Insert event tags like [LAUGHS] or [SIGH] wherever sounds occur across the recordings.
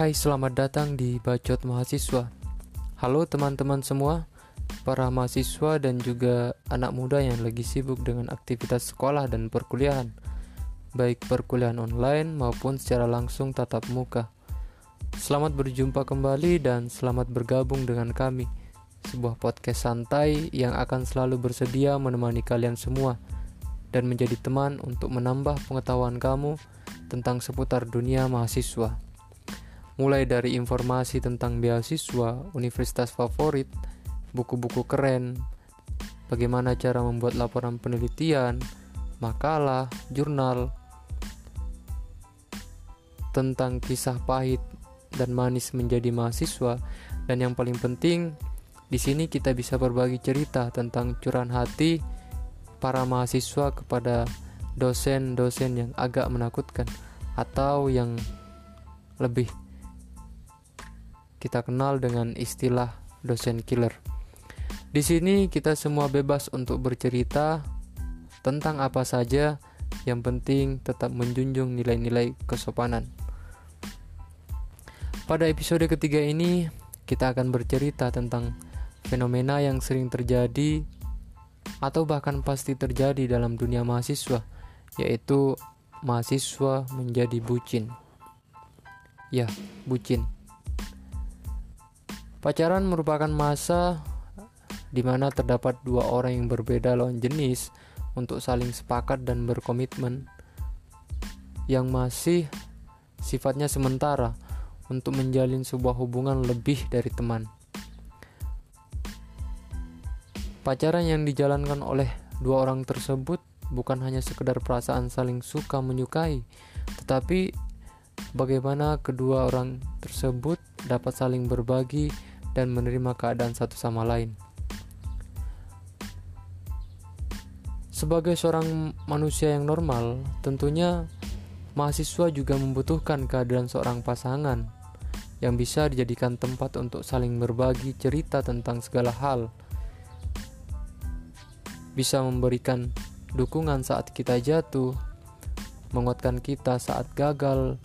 Hai, selamat datang di Bacot Mahasiswa. Halo teman-teman semua, para mahasiswa dan juga anak muda yang lagi sibuk dengan aktivitas sekolah dan perkuliahan, baik perkuliahan online maupun secara langsung tatap muka. Selamat berjumpa kembali dan selamat bergabung dengan kami, sebuah podcast santai yang akan selalu bersedia menemani kalian semua dan menjadi teman untuk menambah pengetahuan kamu tentang seputar dunia mahasiswa. Mulai dari informasi tentang beasiswa, universitas favorit, buku-buku keren, bagaimana cara membuat laporan penelitian, makalah, jurnal, tentang kisah pahit dan manis menjadi mahasiswa, dan yang paling penting, di sini kita bisa berbagi cerita tentang curahan hati para mahasiswa kepada dosen-dosen yang agak menakutkan atau yang lebih kita kenal dengan istilah dosen killer. Di sini kita semua bebas untuk bercerita tentang apa saja, yang penting tetap menjunjung nilai-nilai kesopanan. Pada episode ketiga ini, kita akan bercerita tentang fenomena yang sering terjadi atau bahkan pasti terjadi dalam dunia mahasiswa, yaitu mahasiswa menjadi bucin. Ya, bucin. Pacaran merupakan masa di mana terdapat dua orang yang berbeda lawan jenis untuk saling sepakat dan berkomitmen yang masih sifatnya sementara untuk menjalin sebuah hubungan lebih dari teman. Pacaran yang dijalankan oleh dua orang tersebut bukan hanya sekedar perasaan saling suka menyukai, tetapi bagaimana kedua orang tersebut dapat saling berbagi dan menerima keadaan satu sama lain. Sebagai seorang manusia yang normal, tentunya mahasiswa juga membutuhkan kehadiran seorang pasangan yang bisa dijadikan tempat untuk saling berbagi cerita tentang segala hal bisa memberikan dukungan saat kita jatuh, menguatkan kita saat gagal,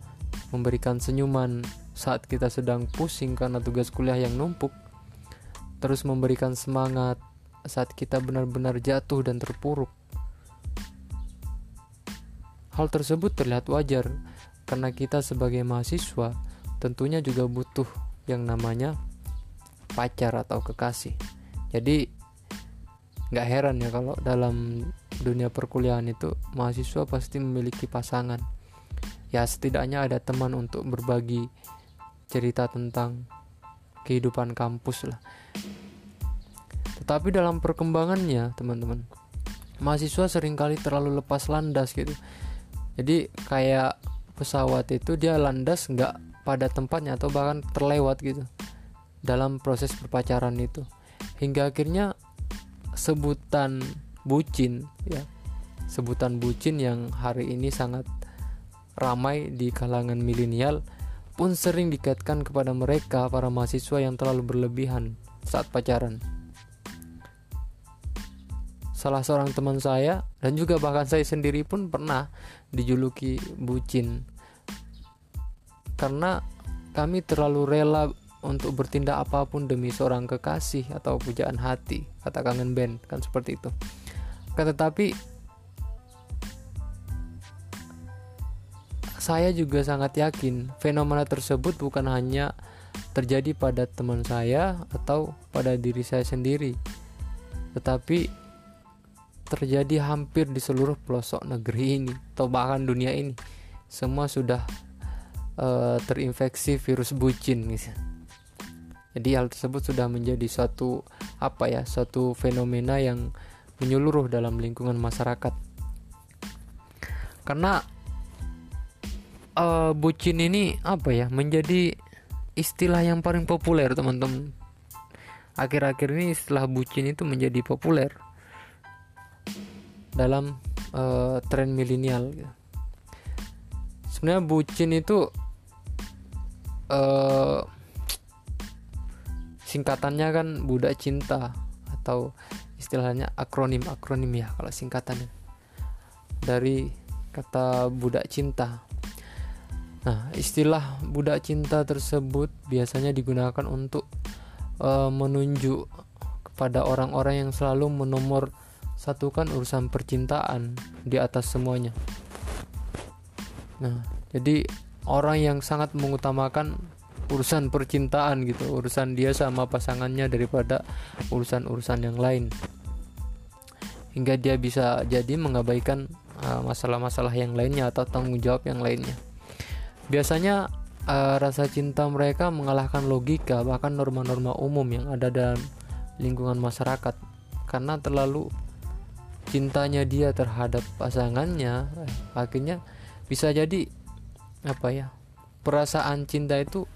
memberikan senyuman saat kita sedang pusing karena tugas kuliah yang numpuk, terus memberikan semangat saat kita benar-benar jatuh dan terpuruk. Hal tersebut terlihat wajar karena kita sebagai mahasiswa tentunya juga butuh yang namanya pacar atau kekasih. Jadi nggak heran ya kalau dalam dunia perkuliahan itu mahasiswa pasti memiliki pasangan ya setidaknya ada teman untuk berbagi cerita tentang kehidupan kampus lah. Tetapi dalam perkembangannya teman-teman mahasiswa sering kali terlalu lepas landas gitu. Jadi kayak pesawat itu dia landas nggak pada tempatnya atau bahkan terlewat gitu dalam proses berpacaran itu. Hingga akhirnya sebutan bucin ya sebutan bucin yang hari ini sangat ramai di kalangan milenial pun sering dikaitkan kepada mereka para mahasiswa yang terlalu berlebihan saat pacaran. Salah seorang teman saya dan juga bahkan saya sendiri pun pernah dijuluki bucin karena kami terlalu rela untuk bertindak apa pun demi seorang kekasih atau pujaan hati kata kangen band kan seperti itu kan tetapi saya juga sangat yakin fenomena tersebut bukan hanya terjadi pada teman saya atau pada diri saya sendiri tetapi terjadi hampir di seluruh pelosok negeri ini atau bahkan dunia ini semua sudah uh, terinfeksi virus bucin gitu jadi hal tersebut sudah menjadi suatu apa ya, suatu fenomena yang menyeluruh dalam lingkungan masyarakat. Karena uh, bucin ini apa ya, menjadi istilah yang paling populer, teman-teman. Akhir-akhir ini istilah bucin itu menjadi populer dalam uh, tren milenial. Sebenarnya bucin itu uh, singkatannya kan budak cinta atau istilahnya akronim akronim ya kalau singkatannya dari kata budak cinta Nah, istilah budak cinta tersebut biasanya digunakan untuk uh, menunjuk kepada orang-orang yang selalu menomor satukan urusan percintaan di atas semuanya. Nah, jadi orang yang sangat mengutamakan urusan percintaan gitu, urusan dia sama pasangannya daripada urusan-urusan yang lain. Hingga dia bisa jadi mengabaikan uh, masalah-masalah uh, yang lainnya atau tanggung jawab yang lainnya. Biasanya uh, rasa cinta mereka mengalahkan logika bahkan norma-norma umum yang ada dalam lingkungan masyarakat. Karena terlalu cintanya dia terhadap pasangannya eh, akhirnya bisa jadi apa ya perasaan cinta itu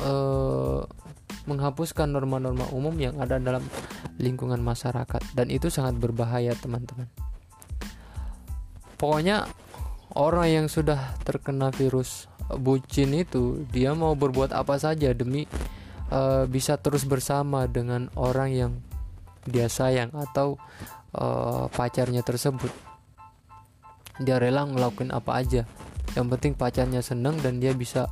eh, menghapuskan norma-norma umum yang ada dalam lingkungan masyarakat. Dan itu sangat berbahaya teman-teman. Pokoknya orang yang sudah terkena virus bucin itu dia mau berbuat apa saja demi uh, bisa terus bersama dengan orang yang dia sayang atau uh, pacarnya tersebut. Dia rela ngelakuin apa aja. Yang penting pacarnya seneng dan dia bisa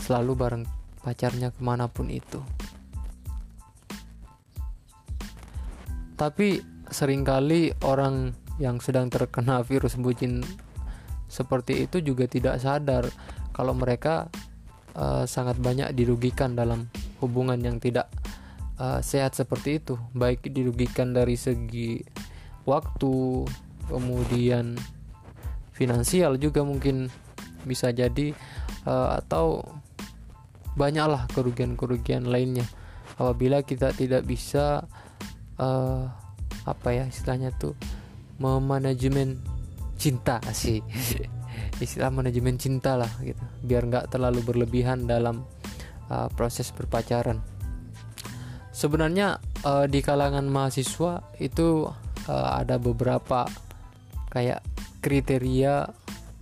selalu bareng pacarnya ke mana pun itu. Tapi sering kali orang yang sedang terkena virus bucin seperti itu juga tidak sadar kalau mereka uh, sangat banyak dirugikan dalam hubungan yang tidak uh, sehat seperti itu. Baik dirugikan dari segi waktu kemudian finansial juga mungkin bisa jadi uh, atau banyaklah kerugian-kerugian lainnya. Apabila kita tidak bisa uh, apa ya istilahnya tuh memanajemen cinta sih [LAUGHS] istilah manajemen cinta lah gitu. Biar nggak terlalu berlebihan dalam uh, proses berpacaran. Sebenarnya uh, di kalangan mahasiswa itu uh, ada beberapa kayak kriteria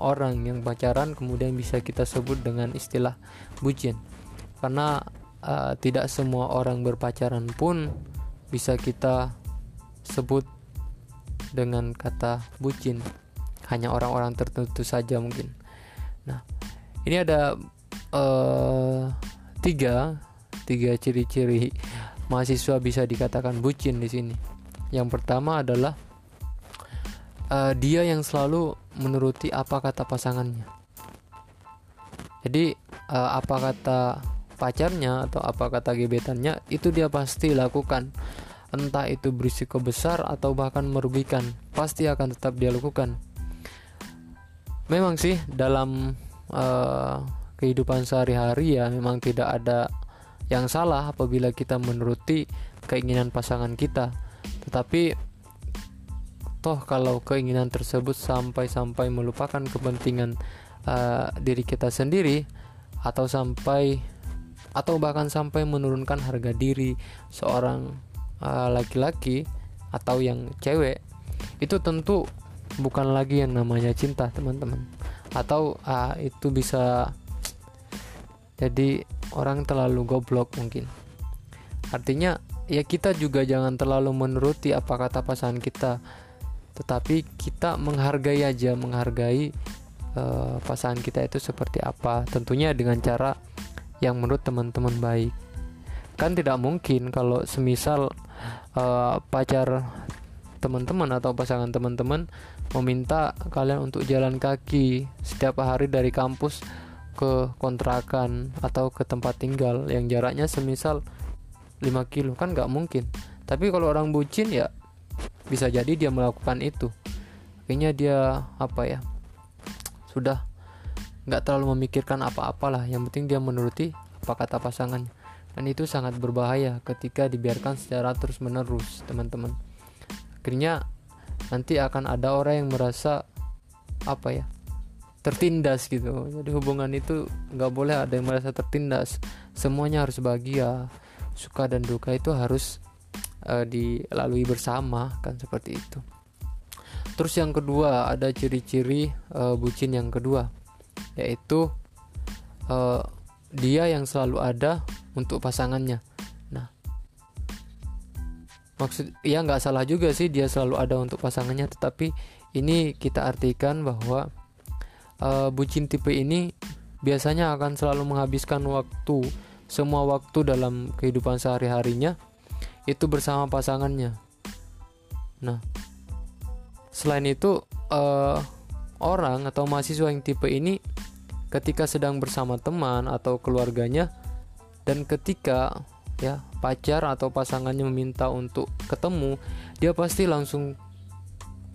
orang yang pacaran kemudian bisa kita sebut dengan istilah bucin. Karena uh, tidak semua orang berpacaran pun bisa kita sebut dengan kata bucin hanya orang-orang tertentu saja mungkin nah ini ada uh, tiga tiga ciri-ciri mahasiswa bisa dikatakan bucin di sini yang pertama adalah uh, dia yang selalu menuruti apa kata pasangannya. Jadi uh, apa kata pacarnya atau apa kata gebetannya itu dia pasti lakukan. Entah itu berisiko besar atau bahkan merugikan, pasti akan tetap dia lakukan. Memang sih dalam uh, kehidupan sehari-hari ya memang tidak ada yang salah apabila kita menuruti keinginan pasangan kita. Tetapi toh kalau keinginan tersebut sampai-sampai melupakan kepentingan uh, diri kita sendiri atau sampai atau bahkan sampai menurunkan harga diri seorang uh, laki-laki uh, atau yang cewek itu tentu bukan lagi yang namanya cinta teman-teman. Atau uh, itu bisa jadi orang terlalu goblok mungkin. Artinya ya kita juga jangan terlalu menuruti apa kata pasangan kita. Tetapi kita menghargai aja menghargai uh, pasangan kita itu seperti apa. Tentunya dengan cara yang menurut teman-teman baik. Kan tidak mungkin kalau semisal uh, pacar teman-teman atau pasangan teman-teman meminta kalian untuk jalan kaki setiap hari dari kampus ke kontrakan atau ke tempat tinggal yang jaraknya semisal 5 kilo. Kan nggak mungkin. Tapi kalau orang bucin ya bisa jadi dia melakukan itu. Kayaknya dia apa ya sudah nggak terlalu memikirkan apa-apalah. Yang penting dia menuruti apa kata pasangannya. Dan itu sangat berbahaya ketika dibiarkan secara terus menerus teman-teman. Akhirnya nanti akan ada orang yang merasa apa ya tertindas gitu jadi hubungan itu nggak boleh ada yang merasa tertindas semuanya harus bahagia suka dan duka itu harus uh, dilalui bersama kan seperti itu. Terus yang kedua ada ciri-ciri uh, bucin yang kedua yaitu uh, dia yang selalu ada untuk pasangannya. Maksud ya nggak salah juga sih dia selalu ada untuk pasangannya, tetapi ini kita artikan bahwa uh, bucin tipe ini biasanya akan selalu menghabiskan waktu semua waktu dalam kehidupan sehari-harinya itu bersama pasangannya. Nah, selain itu uh, orang atau mahasiswa yang tipe ini ketika sedang bersama teman atau keluarganya dan ketika ya pacar atau pasangannya meminta untuk ketemu dia pasti langsung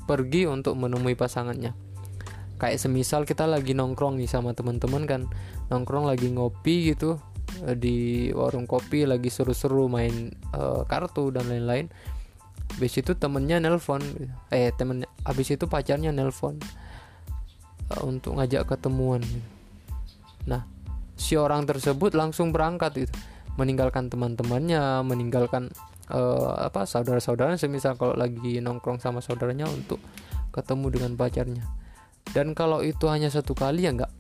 pergi untuk menemui pasangannya. Kayak semisal kita lagi nongkrong nih sama teman-teman kan nongkrong lagi ngopi gitu eh, di warung kopi lagi seru-seru main uh, kartu dan lain-lain. Habis itu temennya nelpon eh temen habis itu pacarnya nelpon uh, untuk ngajak ketemuan. Gitu Nah, si orang tersebut langsung berangkat itu, meninggalkan teman-temannya, meninggalkan uh, apa saudara-saudaranya semisal kalau lagi nongkrong sama saudaranya untuk ketemu dengan pacarnya. Dan kalau itu hanya satu kali ya nggak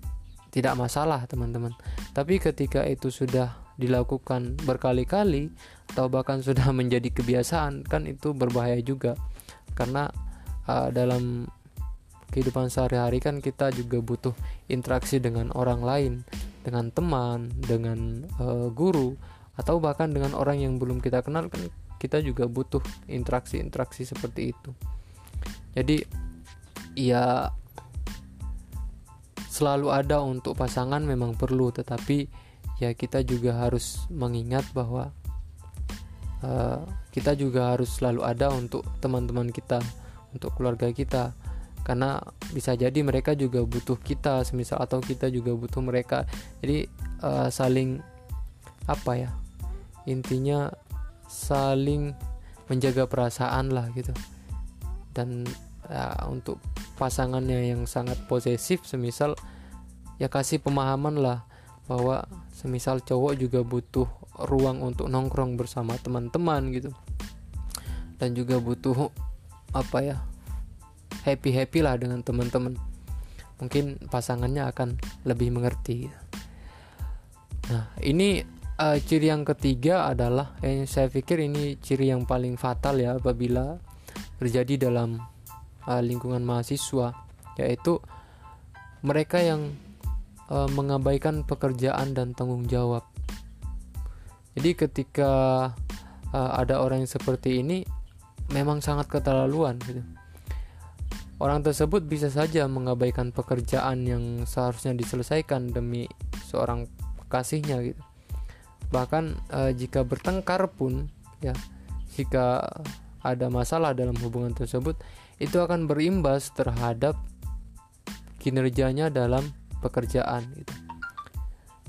tidak masalah teman-teman. Tapi ketika itu sudah dilakukan berkali-kali atau bahkan sudah [LAUGHS] menjadi kebiasaan kan itu berbahaya juga karena uh, dalam kehidupan sehari-hari kan kita juga butuh interaksi dengan orang lain, dengan teman, dengan uh, guru, atau bahkan dengan orang yang belum kita kenal kan kita juga butuh interaksi-interaksi seperti itu. Jadi ya selalu ada untuk pasangan memang perlu, tetapi ya kita juga harus mengingat bahwa uh, kita juga harus selalu ada untuk teman-teman kita, untuk keluarga kita karena bisa jadi mereka juga butuh kita semisal atau kita juga butuh mereka. Jadi uh, saling apa ya intinya saling menjaga perasaan lah gitu. Dan uh, untuk pasangannya yang sangat posesif semisal ya kasih pemahaman lah bahwa semisal cowok juga butuh ruang untuk nongkrong bersama teman-teman gitu. Dan juga butuh apa ya happy happy lah dengan teman-teman. Mungkin pasangannya akan lebih mengerti. Nah ini uh, ciri yang ketiga adalah eh, saya pikir ini ciri yang paling fatal ya apabila terjadi dalam uh, lingkungan mahasiswa yaitu mereka yang uh, mengabaikan pekerjaan dan tanggung jawab. Jadi ketika uh, ada orang yang seperti ini memang sangat keterlaluan gitu Orang tersebut bisa saja mengabaikan pekerjaan yang seharusnya diselesaikan demi seorang kekasihnya gitu. Bahkan e, jika bertengkar pun ya, jika ada masalah dalam hubungan tersebut, itu akan berimbas terhadap kinerjanya dalam pekerjaan gitu.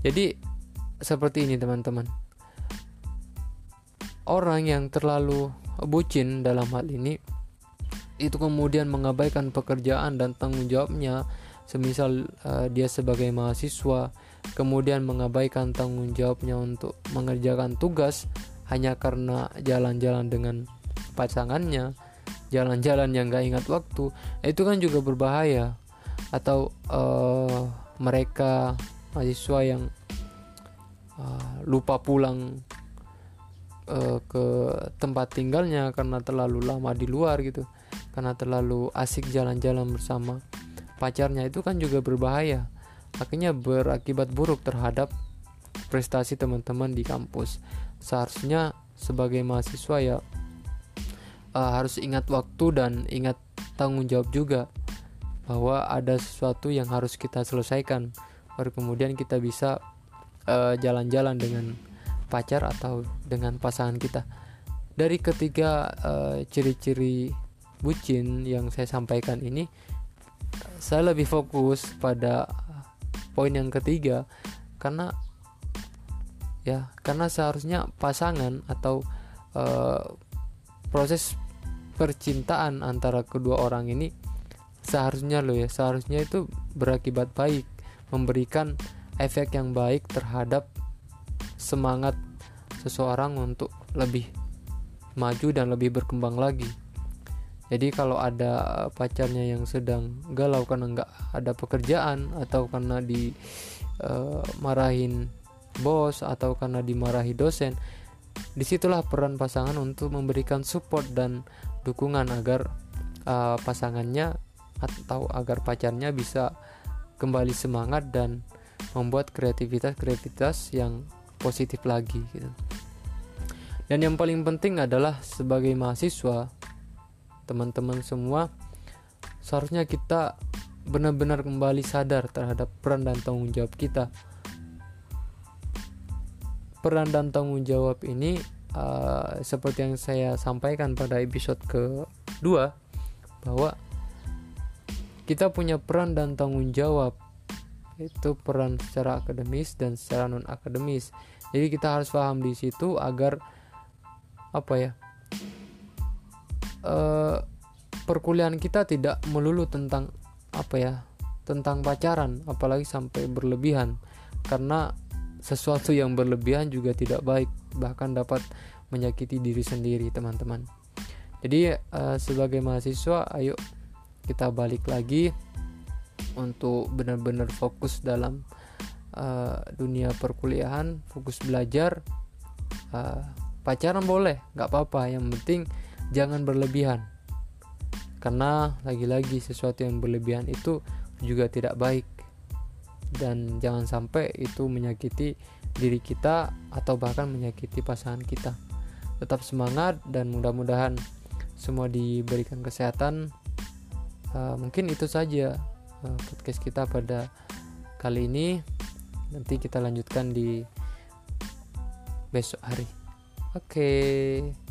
Jadi seperti ini teman-teman. Orang yang terlalu bucin dalam hal ini itu kemudian mengabaikan pekerjaan dan tanggung jawabnya. Semisal uh, dia sebagai mahasiswa kemudian mengabaikan tanggung jawabnya untuk mengerjakan tugas hanya karena jalan-jalan dengan pasangannya jalan-jalan yang gak ingat waktu. Itu kan juga berbahaya. Atau uh, mereka mahasiswa yang uh, lupa pulang ke tempat tinggalnya karena terlalu lama di luar gitu karena terlalu asik jalan-jalan bersama pacarnya itu kan juga berbahaya. Akhirnya berakibat buruk terhadap prestasi teman-teman di kampus. Seharusnya sebagai mahasiswa ya uh, harus ingat waktu dan ingat tanggung jawab juga bahwa ada sesuatu yang harus kita selesaikan baru kemudian kita bisa eh, jalan-jalan uh, dengan pacar atau dengan pasangan kita. Dari ketiga uh, ciri-ciri bucin yang saya sampaikan ini saya lebih fokus pada poin yang ketiga. Karena ya karena seharusnya pasangan atau uh, proses percintaan antara kedua orang ini seharusnya loh ya seharusnya itu berakibat baik memberikan efek yang baik terhadap semangat seseorang untuk lebih maju dan lebih berkembang lagi jadi kalau ada pacarnya yang sedang galau karena nggak ada pekerjaan atau karena dimarahin uh, bos atau karena dimarahi dosen di situlah peran pasangan untuk memberikan support dan dukungan agar uh, pasangannya atau agar pacarnya bisa kembali semangat dan membuat kreativitas-kreativitas yang positif lagi gitu. Dan yang paling penting adalah sebagai mahasiswa, teman-teman semua seharusnya kita benar-benar kembali sadar terhadap peran dan tanggung jawab kita. Peran dan tanggung jawab ini uh, seperti yang saya sampaikan pada episode kedua bahwa kita punya peran dan tanggung jawab itu peran secara akademis dan secara non akademis jadi kita harus paham di situ agar apa ya uh, perkuliahan kita tidak melulu tentang apa ya tentang pacaran apalagi sampai berlebihan. Karena sesuatu yang berlebihan juga tidak baik bahkan dapat menyakiti diri sendiri teman-teman. Jadi uh, sebagai mahasiswa ayo kita balik lagi untuk benar-benar fokus dalam uh, dunia perkuliahan fokus belajar. Uh, pacaran boleh nggak apa-apa. Yang penting jangan berlebihan. Karena lagi-lagi sesuatu yang berlebihan itu juga tidak baik. Dan jangan sampai itu menyakiti diri kita atau bahkan menyakiti pasangan kita. Tetap semangat dan mudah-mudahan semua diberikan kesehatan. Uh, mungkin itu saja uh, podcast kita pada kali ini. Nanti kita lanjutkan di besok hari. Oke. okay.